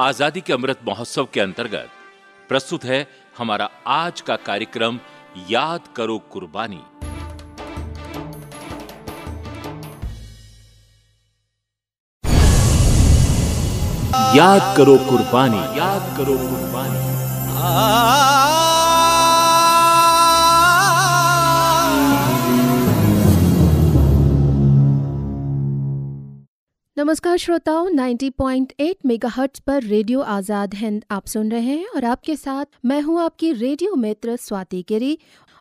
आज़ादी के अमृत महोत्सव के अंतर्गत प्रस्तुत है हमारा आज का कार्यक्रम याद करो कुर्बानी। याद करो कुर्बानी। याद करो कुर्बानी। नमस्कार श्रोताओं 90.8 मेगाहर्ट्ज पर रेडियो आज़ाद हिंद आप सुन रहे हैं और आपके साथ मैं हूँ आपकी रेडियो मित्र स्वाति गिरी।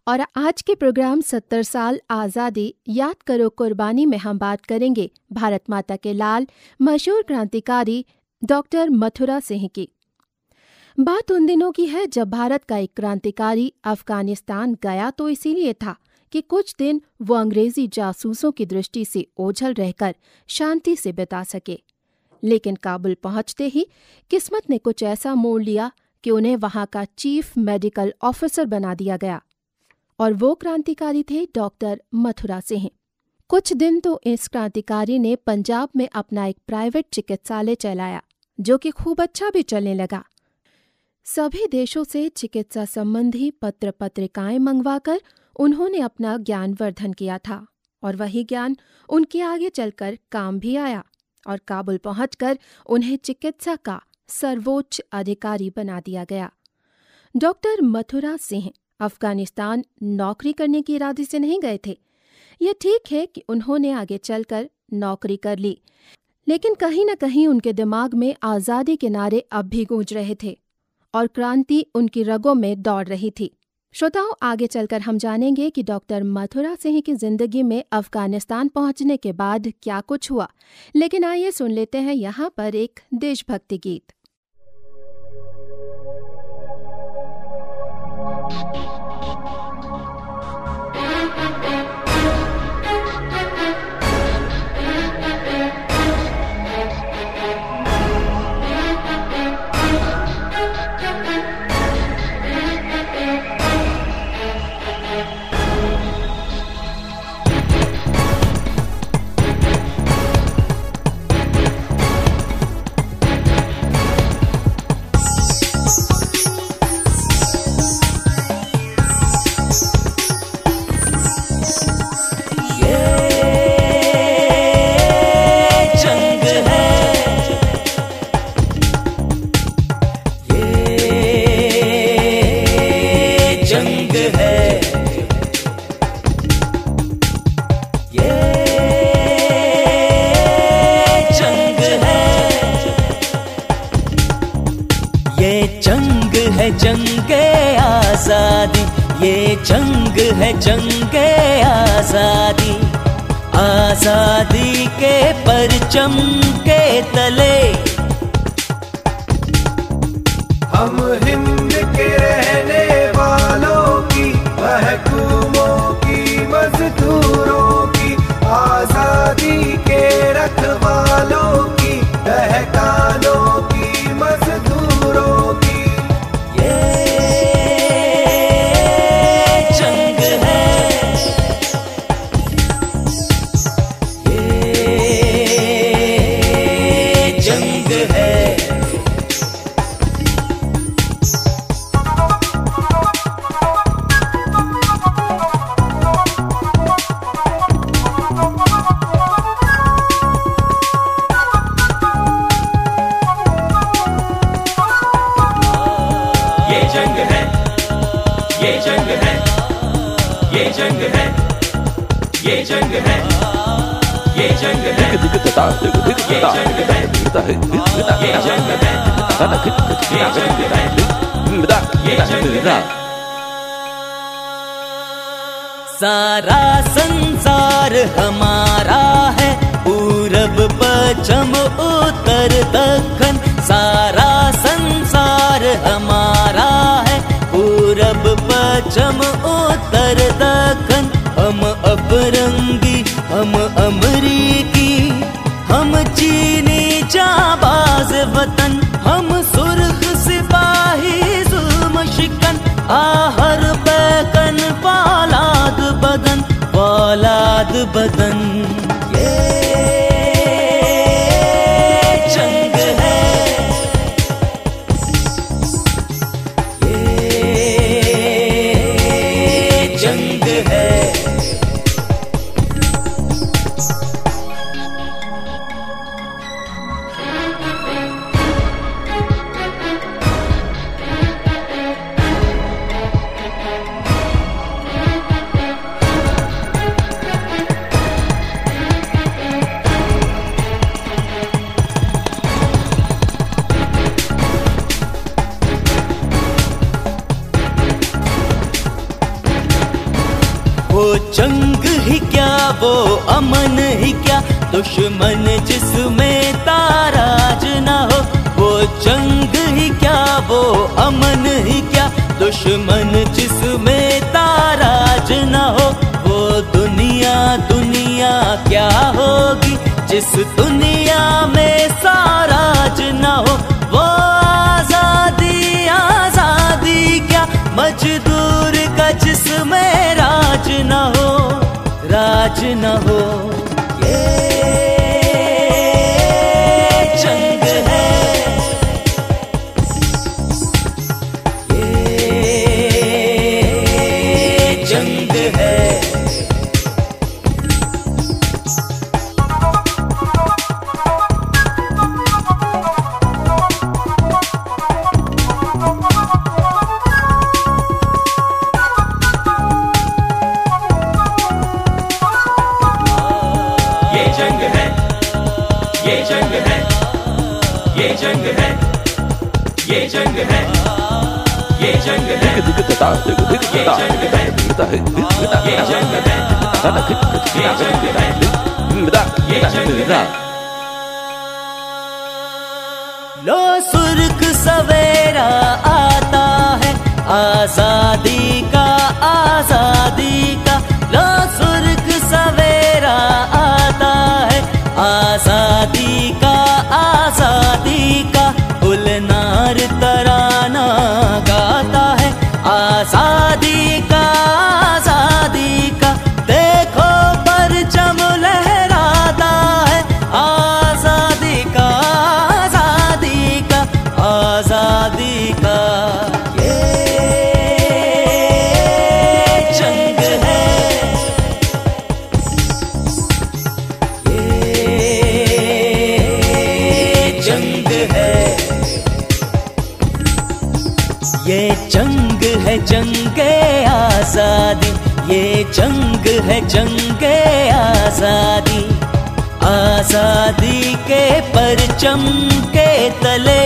और आज के प्रोग्राम 70 साल आज़ादी, याद करो कुर्बानी में हम बात करेंगे भारत माता के लाल, मशहूर क्रांतिकारी डॉक्टर मथुरा सिंह की। बात उन दिनों की है जब भारत का एक क्रांतिकारी अफ़गानिस्तान गया तो इसीलिए था। कि कुछ दिन वो अंग्रेज़ी जासूसों की दृष्टि से ओझल रहकर शांति से बिता सके। लेकिन काबुल पहुँचते ही किस्मत ने कुछ ऐसा मोड़ लिया कि उन्हें वहाँ का चीफ मेडिकल ऑफिसर बना दिया गया। और वो क्रांतिकारी थे डॉक्टर मथुरा सिंह। कुछ दिन तो इस क्रांतिकारी ने पंजाब में अपना एक प्राइवेट चिकित्सालय चलाया, जो कि खूब अच्छा भी चलने लगा। सभी देशों से चिकित्सा संबंधी पत्र पत्रिकाएँ मंगवाकर उन्होंने अपना ज्ञान वर्धन किया था और वही ज्ञान उनके आगे चलकर काम भी आया और काबुल पहुंचकर उन्हें चिकित्सा का सर्वोच्च अधिकारी बना दिया गया। डॉक्टर मथुरा सिंह अफ़गानिस्तान नौकरी करने के इरादे से नहीं गए थे। यह ठीक है कि उन्होंने आगे चलकर नौकरी कर ली, लेकिन कहीं न कहीं उनके दिमाग में आज़ादी के नारे अब भी गूंज रहे थे और क्रांति उनकी रगों में दौड़ रही थी। श्रोताओं, आगे चलकर हम जानेंगे कि डॉक्टर मथुरा सिंह की ज़िंदगी में अफ़गानिस्तान पहुँचने के बाद क्या कुछ हुआ। लेकिन आइए सुन लेते हैं यहाँ पर एक देशभक्ति गीत। जंग आज़ादी आज़ादी के परचम के तले। हम सारा संसार हमारा ये जंग है जंग आज़ादी। आज़ादी के परचम के तले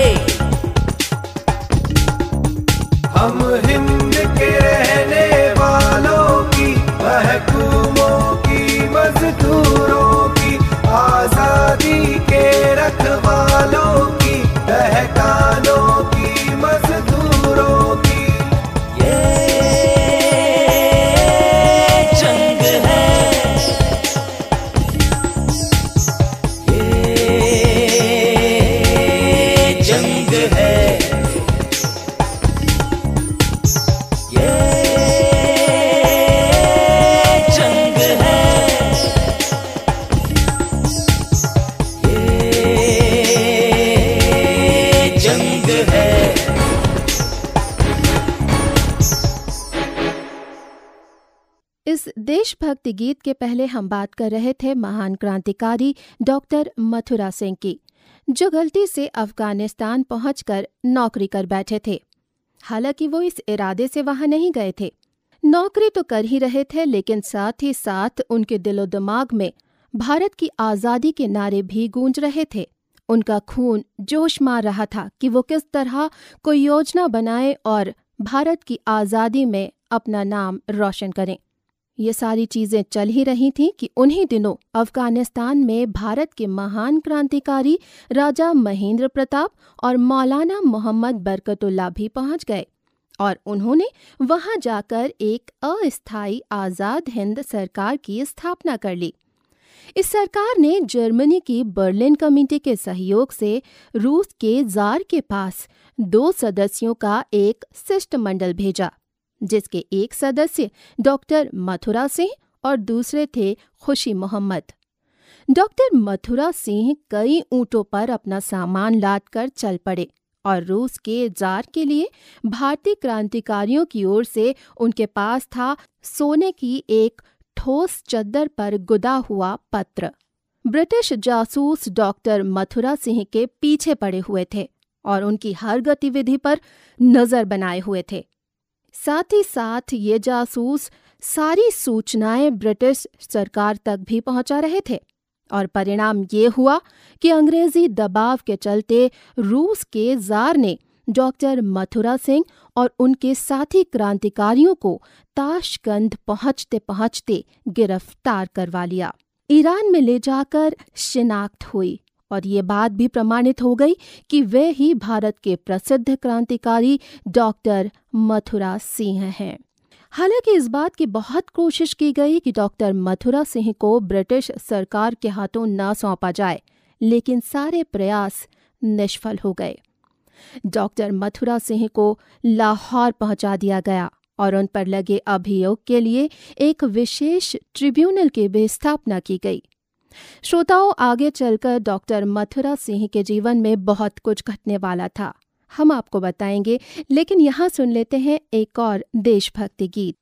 देशभक्ति गीत के पहले हम बात कर रहे थे महान क्रांतिकारी डॉक्टर मथुरा सिंह की, जो गलती से अफ़गानिस्तान पहुंचकर नौकरी कर बैठे थे। हालाँकि वो इस इरादे से वहाँ नहीं गए थे। नौकरी तो कर ही रहे थे, लेकिन साथ ही साथ उनके दिलो दिमाग में भारत की आज़ादी के नारे भी गूंज रहे थे। उनका खून जोश मार रहा था कि वो किस तरह कोई योजना बनाए और भारत की आज़ादी में अपना नाम रोशन करें। ये सारी चीज़ें चल ही रही थीं कि उन्हीं दिनों अफ़गानिस्तान में भारत के महान क्रांतिकारी राजा महेंद्र प्रताप और मौलाना मोहम्मद बरकतुल्ला भी पहुँच गए और उन्होंने वहाँ जाकर एक अस्थायी आज़ाद हिंद सरकार की स्थापना कर ली। इस सरकार ने जर्मनी की बर्लिन कमेटी के सहयोग से रूस के जार के पास दो सदस्यों का एक शिष्टमंडल भेजा। जिसके एक सदस्य डॉक्टर मथुरा सिंह और दूसरे थे खुशी मोहम्मद। डॉक्टर मथुरा सिंह कई ऊँटों पर अपना सामान लाद कर चल पड़े और रूस के जार के लिए भारतीय क्रांतिकारियों की ओर से उनके पास था सोने की एक ठोस चद्दर पर गुदा हुआ पत्र। ब्रिटिश जासूस डॉक्टर मथुरा सिंह के पीछे पड़े हुए थे और उनकी हर गतिविधि पर नज़र बनाए हुए थे। साथ ही साथ ये जासूस सारी सूचनाएँ ब्रिटिश सरकार तक भी पहुँचा रहे थे और परिणाम ये हुआ कि अंग्रेज़ी दबाव के चलते रूस के जार ने डॉक्टर मथुरा सिंह और उनके साथी क्रांतिकारियों को ताशकंद पहुँचते पहुँचते गिरफ़्तार करवा लिया। ईरान में ले जाकर शिनाख्त हुई। और ये बात भी प्रमाणित हो गई कि वे ही भारत के प्रसिद्ध क्रांतिकारी डॉक्टर मथुरा सिंह हैं। हालाँकि इस बात की बहुत कोशिश की गई कि डॉक्टर मथुरा सिंह को ब्रिटिश सरकार के हाथों न सौंपा जाए, लेकिन सारे प्रयास निष्फल हो गए। डॉक्टर मथुरा सिंह को लाहौर पहुँचा दिया गया और उन पर लगे अभियोग के लिए एक विशेष ट्रिब्यूनल की भी स्थापना की गई। श्रोताओं, आगे चलकर डॉक्टर मथुरा सिंह के जीवन में बहुत कुछ घटने वाला था। हम आपको बताएँगे, लेकिन यहाँ सुन लेते हैं एक और देशभक्ति गीत।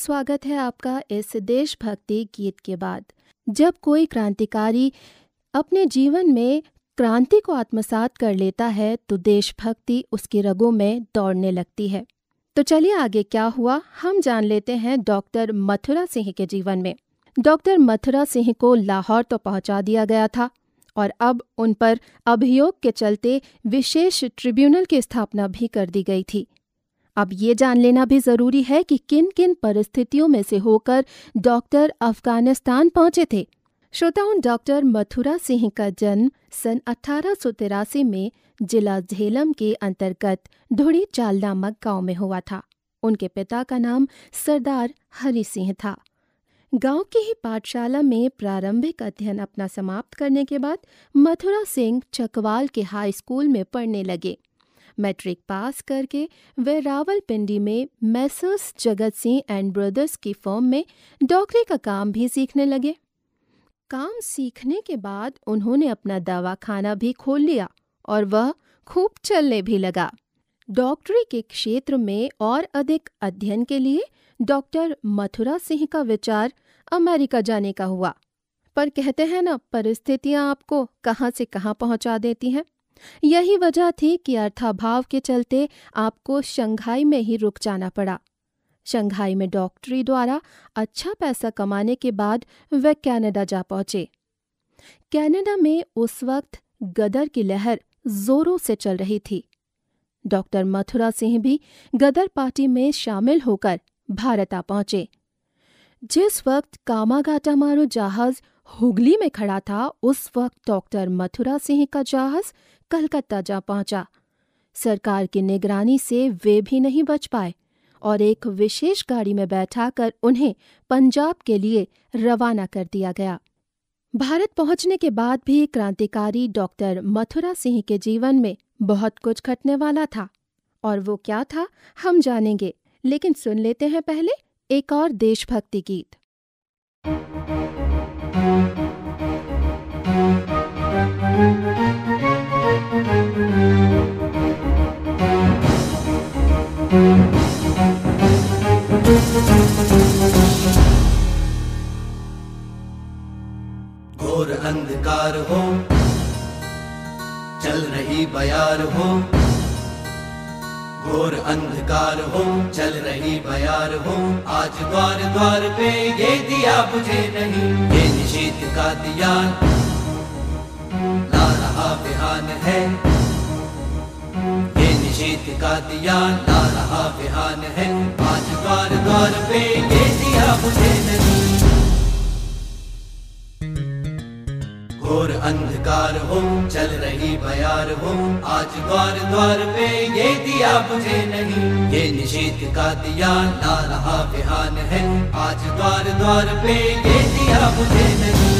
स्वागत है आपका इस देशभक्ति गीत के बाद। जब कोई क्रांतिकारी अपने जीवन में क्रांति को आत्मसात कर लेता है तो देशभक्ति उसकी रगों में दौड़ने लगती है। तो चलिए आगे क्या हुआ, हम जान लेते हैं डॉक्टर मथुरा सिंह के जीवन में। डॉक्टर मथुरा सिंह को लाहौर तो पहुँचा दिया गया था, और अब उन पर अभियोग के चलते विशेष ट्रिब्यूनल की स्थापना भी कर दी गई थी। अब ये जान लेना भी ज़रूरी है कि किन किन परिस्थितियों में से होकर डॉक्टर अफ़गानिस्तान पहुँचे थे। श्रोताओं, डॉक्टर मथुरा सिंह का जन्म सन अठारह में जिला झेलम के अंतर्गत धुड़ी चाल नामक गाँव में हुआ था। उनके पिता का नाम सरदार हरि सिंह था। गाँव की ही पाठशाला में प्रारंभिक अध्ययन अपना समाप्त करने के बाद मथुरा सिंह चकवाल के हाई स्कूल में पढ़ने लगे। मैट्रिक पास करके वे रावलपिंडी में Messrs Jagat Singh and brothers की फर्म में डॉक्टरी का काम भी सीखने लगे। काम सीखने के बाद उन्होंने अपना दवाखाना भी खोल लिया और वह खूब चलने भी लगा। डॉक्टरी के क्षेत्र में और अधिक अध्ययन के लिए डॉक्टर मथुरा सिंह का विचार अमेरिका जाने का हुआ। पर कहते हैं ना, परिस्थितियाँ आपको कहाँ से कहाँ पहुँचा देती हैं? यही वजह थी कि अर्थाभाव के चलते आपको शंघाई में ही रुक जाना पड़ा। शंघाई में डॉक्टरी द्वारा अच्छा पैसा कमाने के बाद वे कनाडा जा पहुँचे। कनाडा में उस वक्त गदर की लहर जोरों से चल रही थी। डॉक्टर मथुरा सिंह भी गदर पार्टी में शामिल होकर भारत आ पहुँचे। जिस वक्त कामागाटामारू जहाज़ हुगली में खड़ा था, उस वक्त डॉक्टर मथुरा सिंह का जहाज़ कलकत्ता जा पहुँचा। सरकार की निगरानी से वे भी नहीं बच पाए और एक विशेष गाड़ी में बैठाकर उन्हें पंजाब के लिए रवाना कर दिया गया। भारत पहुँचने के बाद भी क्रांतिकारी डॉक्टर मथुरा सिंह के जीवन में बहुत कुछ घटने वाला था और वो क्या था, हम जानेंगे, लेकिन सुन लेते हैं पहले एक और देशभक्ति गीत। अंधकार हो। चल रही बयार हो। घोर अंधकार हो। चल रही बयार हो। आज द्वार द्वार पे ये दिया बुझे नहीं। ये निषेध का दिया। ला रहा बिहान है। ये निषेध का दिया। ला रहा बिहान है। आज द्वार द्वार पे ये दिया बुझे नहीं। घोर अंधकार हो, चल रही बयार हो। आज द्वार द्वार पे ये दिया बुझे नहीं। ये निषेध का दिया ला रहा बिहान है। आज द्वार द्वार पे ये दिया बुझे नहीं।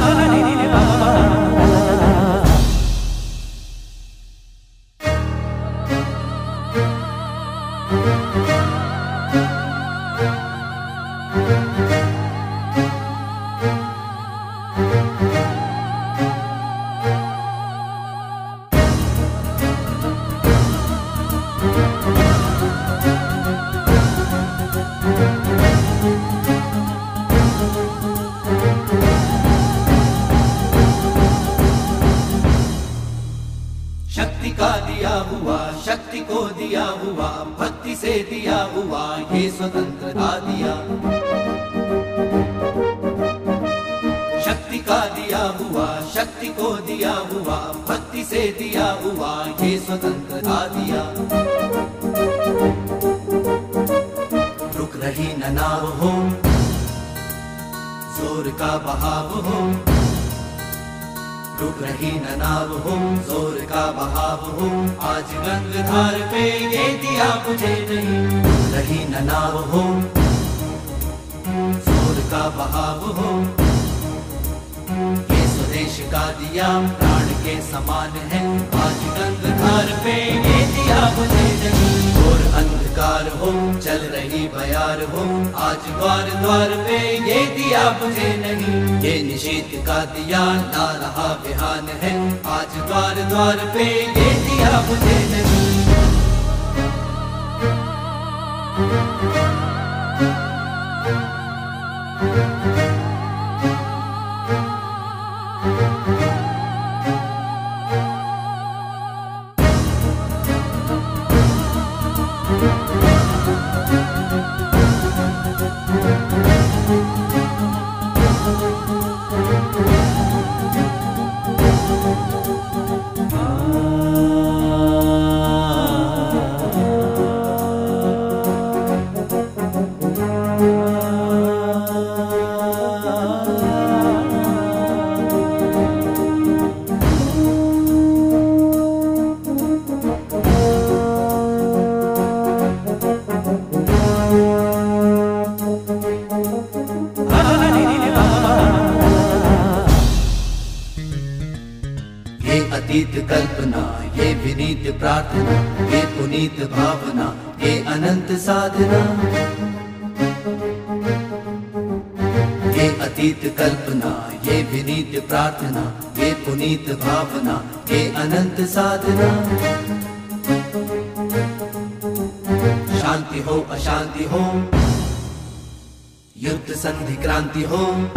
रहा बिहान है। आज द्वार द्वार पे ये दिया मुझे नहीं। ये साधना शांति हो, अशांति हो। युद्ध संधि क्रांति हो।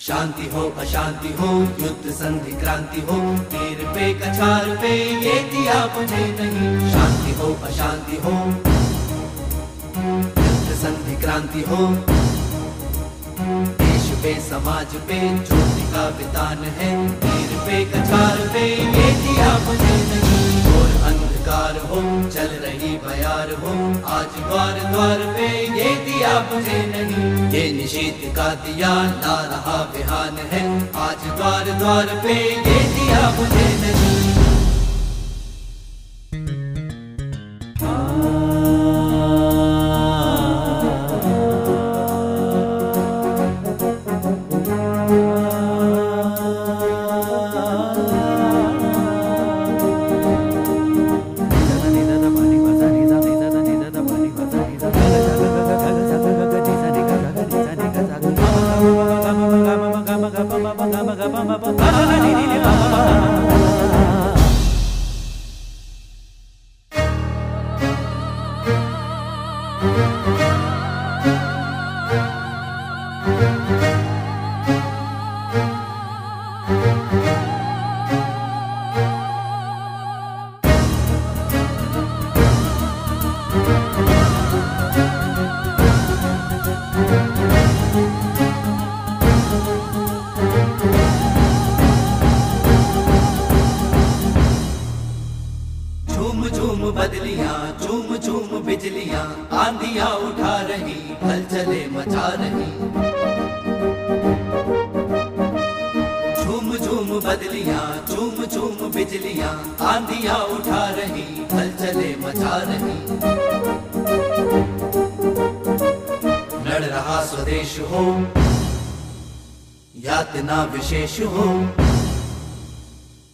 शांति हो, अशांति हो। युद्ध संधि क्रांति हो। तीर पे, कछार पे, ये दिया मुझे नहीं। शांति हो, अशांति हो। युद्ध संधि क्रांति हो। पे, समाज पे, ज्योति का वितान है। तीर पे कचार पे, ये दिया मुझे नहीं। और अंधकार हो, चल रही बयार हो। आज द्वार द्वार पे, ये दिया मुझे नहीं। ये निषेध का दिया ला रहा बिहान है। आज द्वार द्वार पे, ये दिया मुझे नहीं। रही हलचले मचा रही। झूम झूम बदलियाँ झूम झूम बिजलियाँ आंधिया उठा रही हलचले मचा रही। लड़ रहा स्वदेश हो, यातना विशेष हो।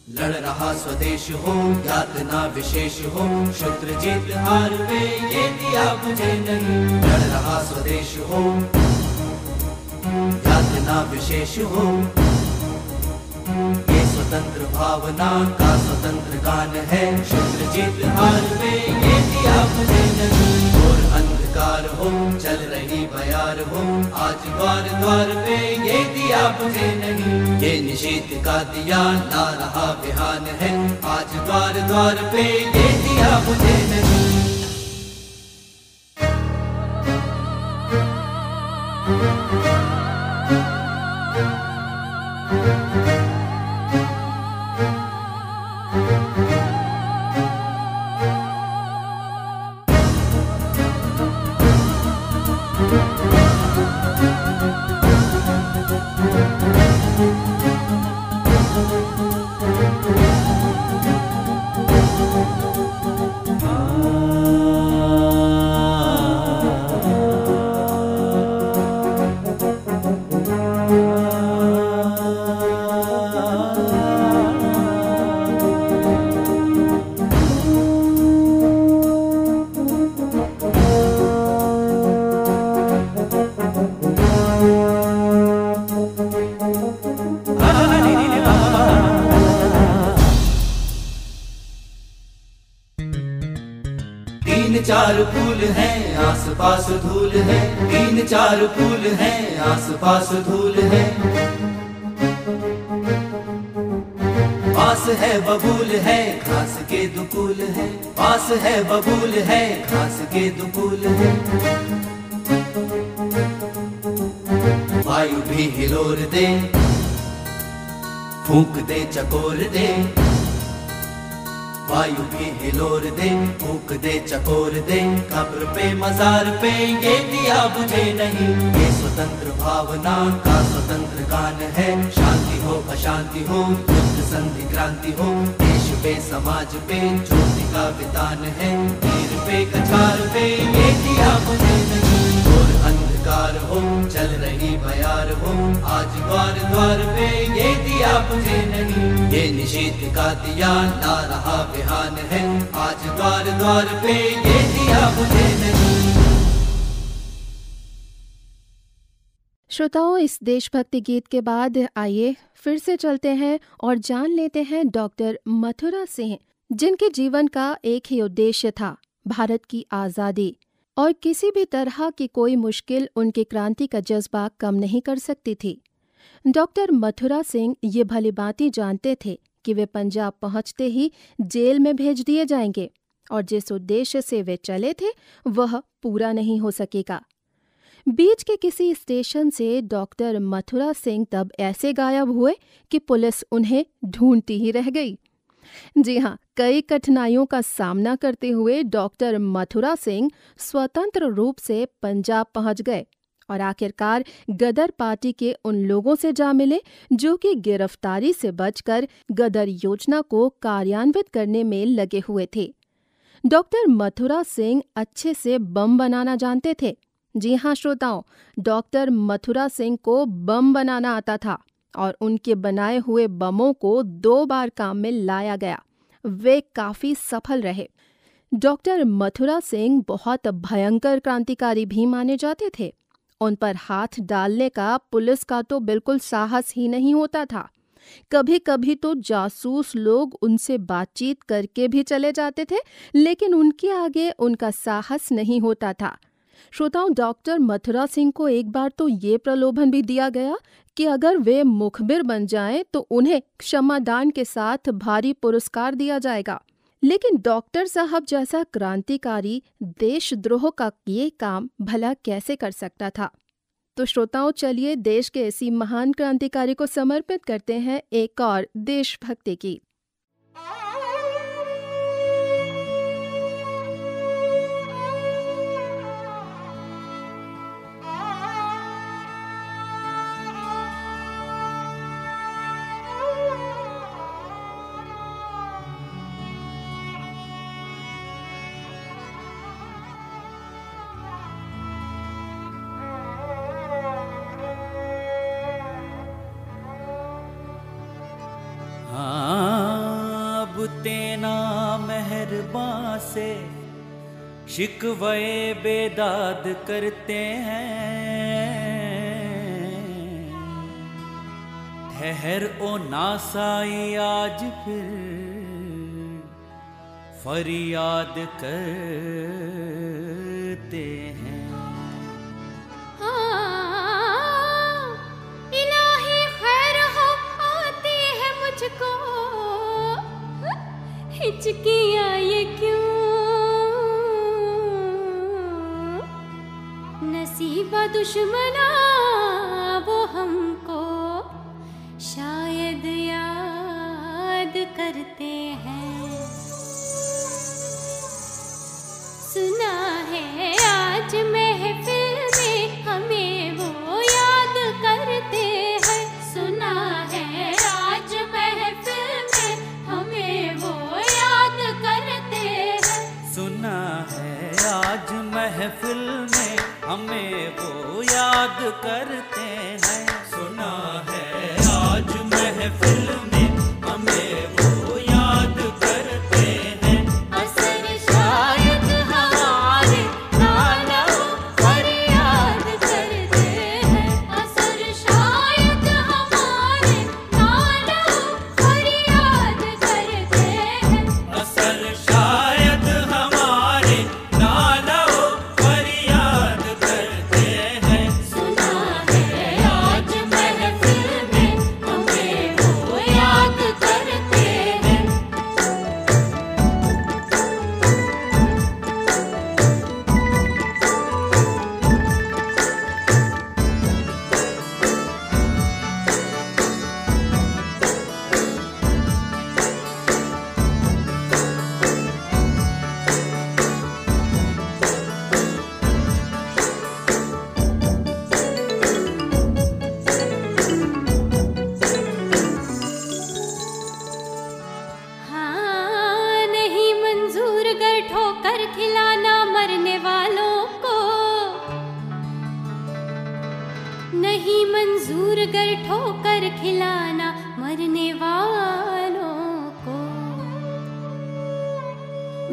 लड़ रहा स्वदेश हो, यातना विशेष हो शुक्र जीत हार पे ये दिया मुझे नहीं। लड़ रहा स्वदेश हो, यातना विशेष हो, ये स्वतंत्र भावना का स्वतंत्र गान है शुक्र जीत हार पे ये दिया मुझे नहीं। और हूँ चल रही बयार हो आज द्वार द्वार पे ये दिया मुझे नहीं। ये निषेध का दिया ला रहा बिहान है। आज द्वार द्वार पे ये दिया मुझे नहीं। है, बबूल है घास के दुकूल है। वायु भी हिलोर दे, फूंक दे, चकोर दे। वायु भी हिलोर दे, फूक दे, चकोर दे। कब्र पे, मजार पे, ये दिया बुझे नहीं। ये स्वतंत्र भावना का स्वतंत्र गान है। शांति हो, अशांति हो युद्ध संधि, क्रांति हो। देश पे, समाज पे ज्योति का वितान है। तीर पे कछार पे ये दिया मुझे नहीं। और अंधकार हो, चल रही बयार हो। आज द्वार द्वार पे ये दिया मुझे नहीं। ये निषेध का दिया ला रहा बिहान है। आज द्वार द्वार पे ये दिया मुझे नहीं। श्रोताओं, इस देशभक्ति गीत के बाद आइए फिर से चलते हैं और जान लेते हैं डॉक्टर मथुरा सिंह। जिनके जीवन का एक ही उद्देश्य था, भारत की आज़ादी। और किसी भी तरह की कोई मुश्किल उनकी क्रांति का जज्बा कम नहीं कर सकती थी। डॉक्टर मथुरा सिंह ये भली बाती जानते थे कि वे पंजाब पहुँचते ही जेल में भेज दिए जाएँगे और जिस उद्देश्य से वे चले थे, वह पूरा नहीं हो सकेगा। बीच के किसी स्टेशन से डॉक्टर मथुरा सिंह तब ऐसे गायब हुए कि पुलिस उन्हें ढूंढती ही रह गई। जी हाँ कई कठिनाइयों का सामना करते हुए डॉक्टर मथुरा सिंह स्वतंत्र रूप से पंजाब पहुँच गए और आखिरकार गदर पार्टी के उन लोगों से जा मिले जो कि गिरफ्तारी से बचकर गदर योजना को कार्यान्वित करने में लगे हुए थे। डॉक्टर मथुरा सिंह अच्छे से बम बनाना जानते थे। जी हाँ श्रोताओं, डॉक्टर मथुरा सिंह को बम बनाना आता था। और उनके बनाए हुए बमों को दो बार काम में लाया गया। वे काफ़ी सफल रहे। डॉक्टर मथुरा सिंह बहुत भयंकर क्रांतिकारी भी माने जाते थे। उन पर हाथ डालने का पुलिस का तो बिल्कुल साहस ही नहीं होता था। कभी कभी तो जासूस लोग उनसे बातचीत करके भी चले जाते थे, लेकिन उनके आगे उनका साहस नहीं होता था। श्रोताओं, डॉक्टर मथुरा सिंह को एक बार तो ये प्रलोभन भी दिया गया कि अगर वे मुखबिर बन जाएँ तो उन्हें क्षमादान के साथ भारी पुरस्कार दिया जाएगा। लेकिन डॉक्टर साहब जैसा क्रांतिकारी, देशद्रोह का ये काम भला कैसे कर सकता था? तो श्रोताओं, चलिए देश के इसी महान क्रांतिकारी को समर्पित करते हैं एक और देशभक्ति गीत। शिकवे बेदाद करते हैं। ठहर ओ नासाई आज फिर फरियाद करते हैं। हिचकी आई क्यों? वा दुश्मना वो हमको शायद याद करते हैं। सुना है आज मैं करते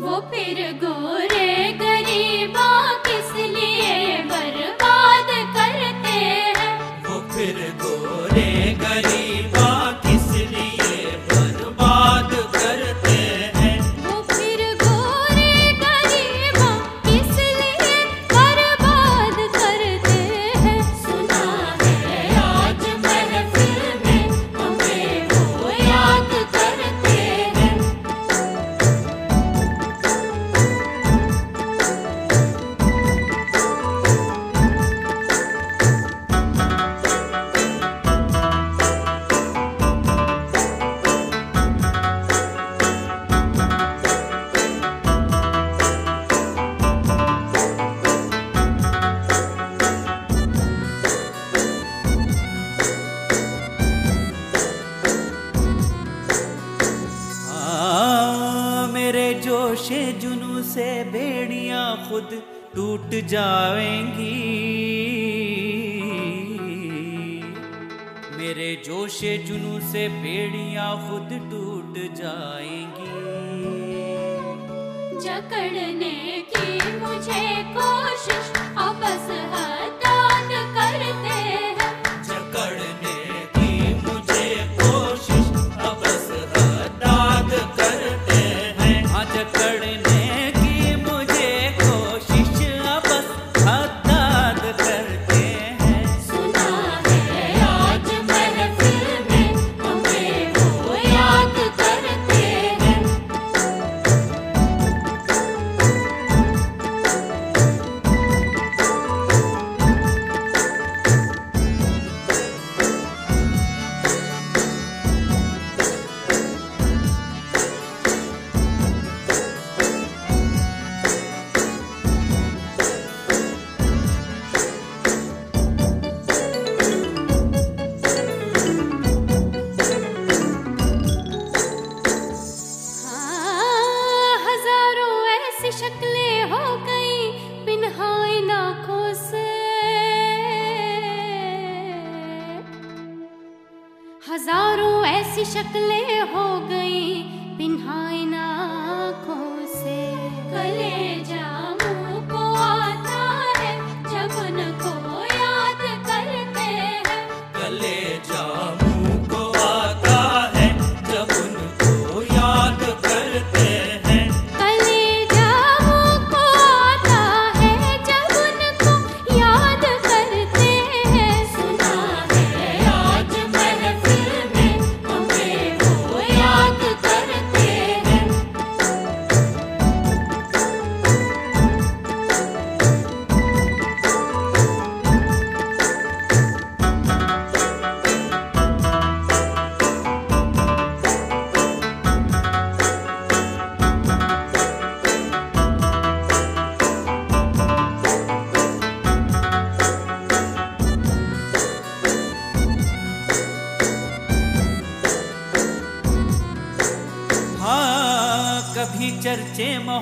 वो फिर गोरे गरीबा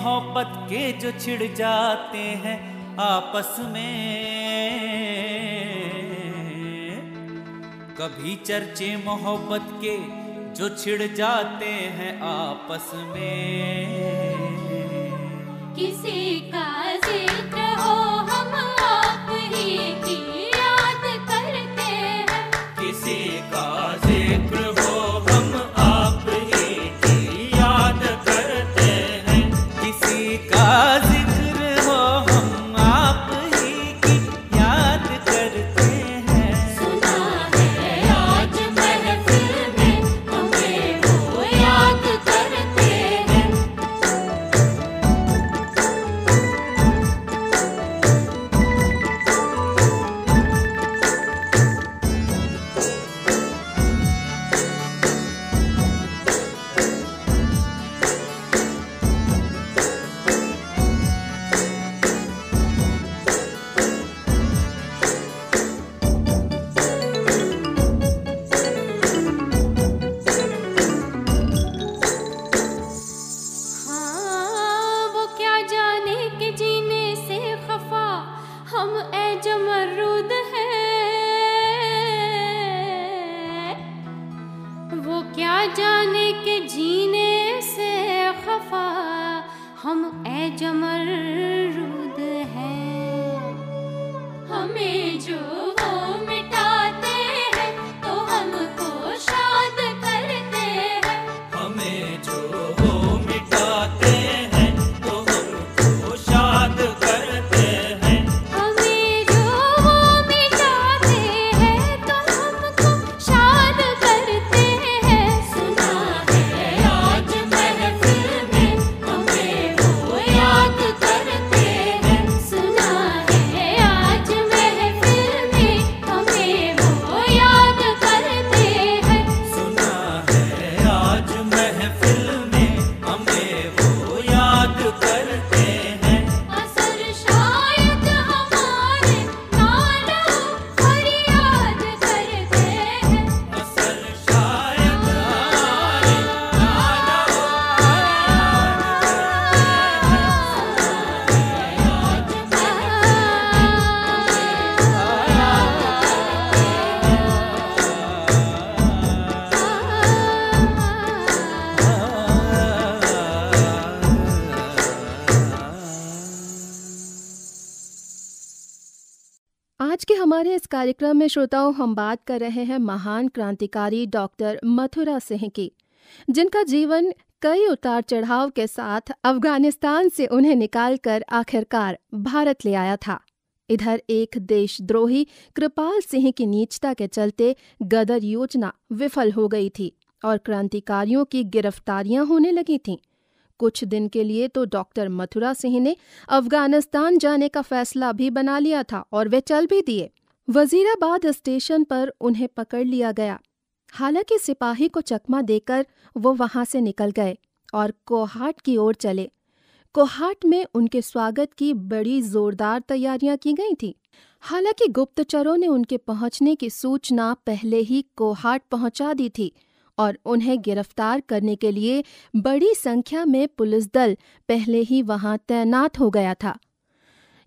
मोहब्बत के जो छिड़ जाते हैं आपस में। कभी चर्चे मोहब्बत के जो छिड़ जाते हैं आपस में। किसी आज के हमारे इस कार्यक्रम में श्रोताओं, हम बात कर रहे हैं महान क्रांतिकारी डॉक्टर मथुरा सिंह की, जिनका जीवन कई उतार चढ़ाव के साथ अफ़गानिस्तान से उन्हें निकालकर आखिरकार भारत ले आया था। इधर एक देशद्रोही कृपाल सिंह की नीचता के चलते गदर योजना विफल हो गई थी और क्रांतिकारियों की गिरफ्तारियाँ होने लगी थीं। कुछ दिन के लिए तो डॉक्टर मथुरा सिंह ने अफ़गानिस्तान जाने का फैसला भी बना लिया था और वे चल भी दिए। वजीराबाद स्टेशन पर उन्हें पकड़ लिया गया। हालाँकि सिपाही को चकमा देकर वो वहाँ से निकल गए और कोहाट की ओर चले। कोहाट में उनके स्वागत की बड़ी जोरदार तैयारियाँ की गई थी। हालाँकि गुप्तचरों ने उनके पहुँचने की सूचना पहले ही कोहाट पहुँचा दी थी। और उन्हें गिरफ़्तार करने के लिए बड़ी संख्या में पुलिस दल पहले ही वहाँ तैनात हो गया था।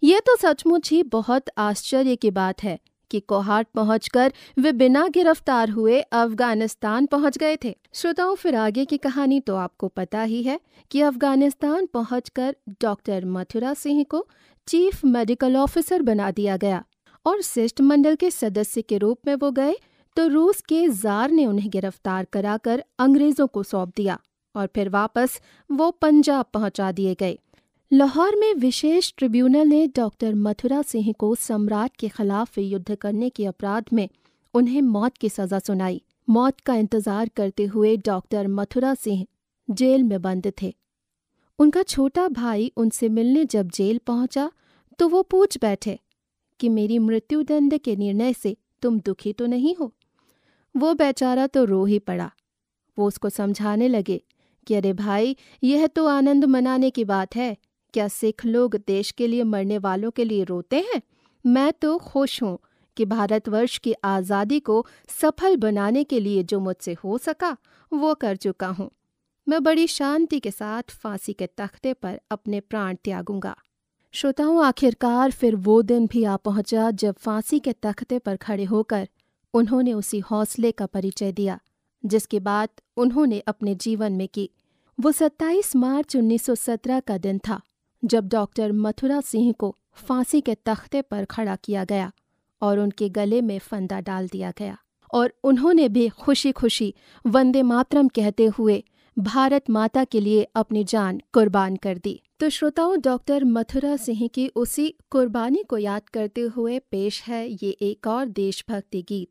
ये तो सचमुच ही बहुत आश्चर्य की बात है कि कोहाट पहुंचकर वे बिना गिरफ़्तार हुए अफ़गानिस्तान पहुँच गए थे। श्रोताओं, फिर आगे की कहानी तो आपको पता ही है कि अफ़गानिस्तान पहुंचकर डॉक्टर मथुरा सिंह को चीफ मेडिकल ऑफिसर बना दिया गया और शिष्टमंडल के सदस्य के रूप में वो गए तो रूस के जार ने उन्हें गिरफ़्तार कराकर अंग्रेज़ों को सौंप दिया और फिर वापस वो पंजाब पहुँचा दिए गए। लाहौर में विशेष ट्रिब्यूनल ने डॉक्टर मथुरा सिंह को सम्राट के खिलाफ युद्ध करने के अपराध में उन्हें मौत की सजा सुनाई। मौत का इंतज़ार करते हुए डॉक्टर मथुरा सिंह जेल में बंद थे। उनका छोटा भाई उनसे मिलने जब जेल पहुँचा तो वो पूछ बैठे कि मेरी मृत्युदंड के निर्णय से तुम दुखी तो नहीं हो? वो बेचारा तो रो ही पड़ा। वो उसको समझाने लगे कि अरे भाई, यह तो आनंद मनाने की बात है। क्या सिख लोग देश के लिए मरने वालों के लिए रोते हैं? मैं तो खुश हूँ कि भारतवर्ष की आज़ादी को सफल बनाने के लिए जो मुझसे हो सका, वो कर चुका हूँ। मैं बड़ी शांति के साथ फांसी के तख्ते पर अपने प्राण त्यागूँगा। श्रोताओं, आखिरकार फिर वो दिन भी आ पहुँचा जब फांसी के तख्ते पर खड़े होकर उन्होंने उसी हौसले का परिचय दिया, जिसकी बात उन्होंने अपने जीवन में की। वो 27 मार्च 1917 का दिन था, जब डॉक्टर मथुरा सिंह को फांसी के तख्ते पर खड़ा किया गया और उनके गले में फंदा डाल दिया गया और उन्होंने भी खुशी खुशी वंदे मातरम कहते हुए भारत माता के लिए अपनी जान कुर्बान कर दी। तो श्रोताओं, डॉक्टर मथुरा सिंह की उसी कुर्बानी को याद करते हुए पेश है ये एक और देशभक्ति गीत।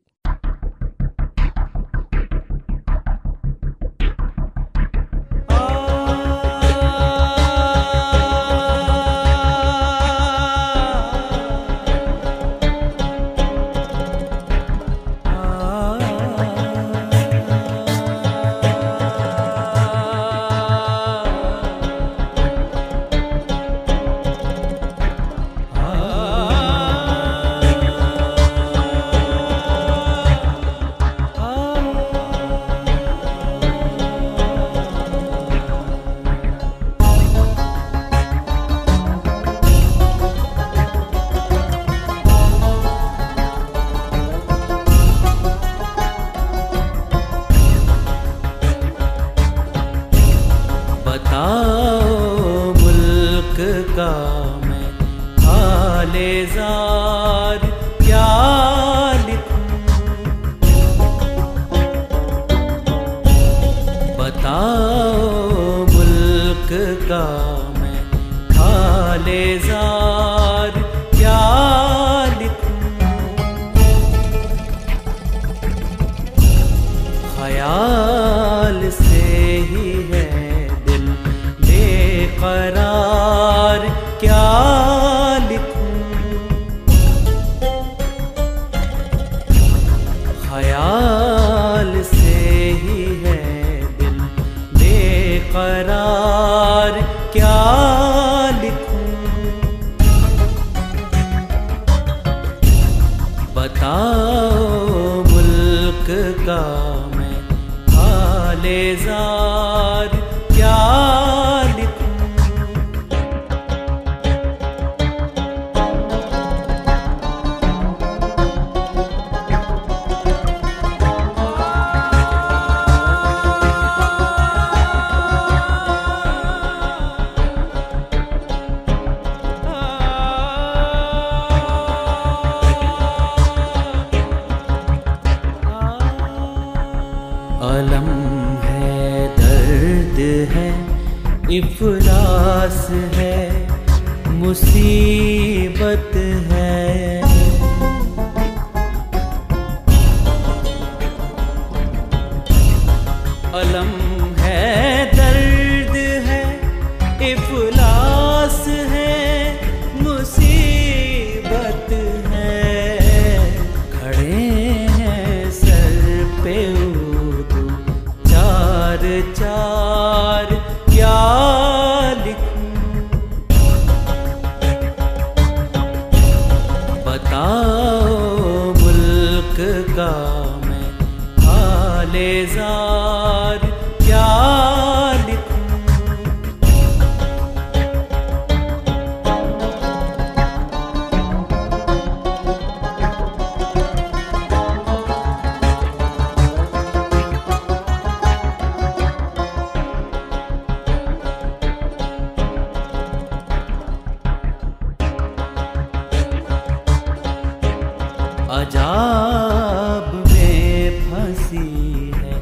अजाब में फंसी है।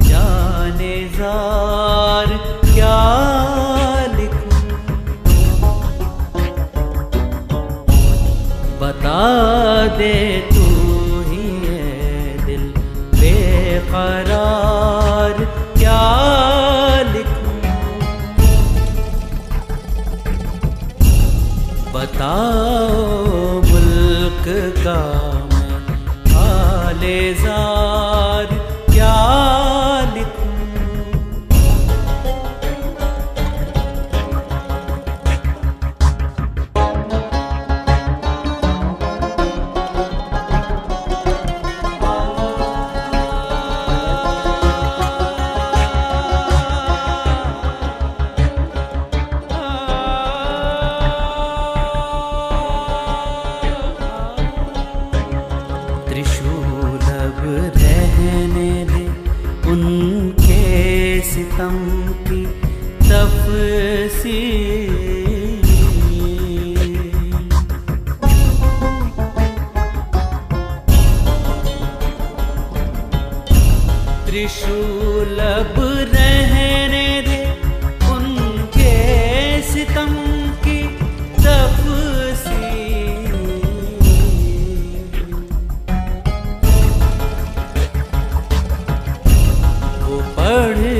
जाने जार क्या लिखूं? बता दे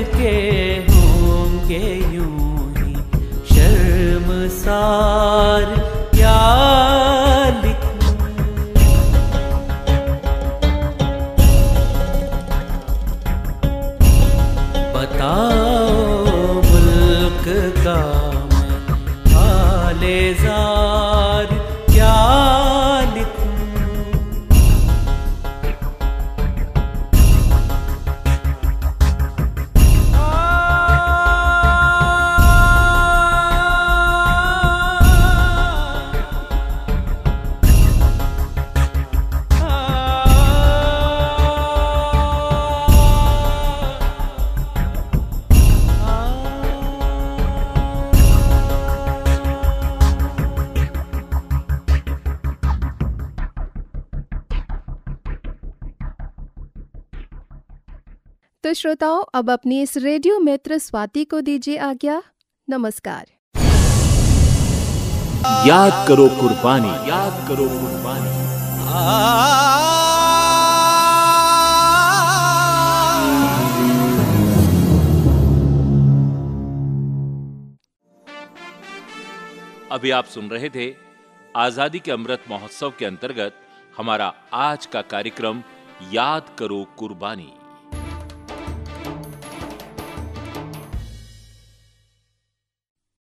இருக்கே श्रोताओं, अब अपनी इस रेडियो मित्र स्वाति को दीजिए आज्ञा। नमस्कार। याद करो कुर्बानी। याद करो कुर्बानी। अभी आप सुन रहे थे आज़ादी के अमृत महोत्सव के अंतर्गत हमारा आज का कार्यक्रम याद करो कुर्बानी।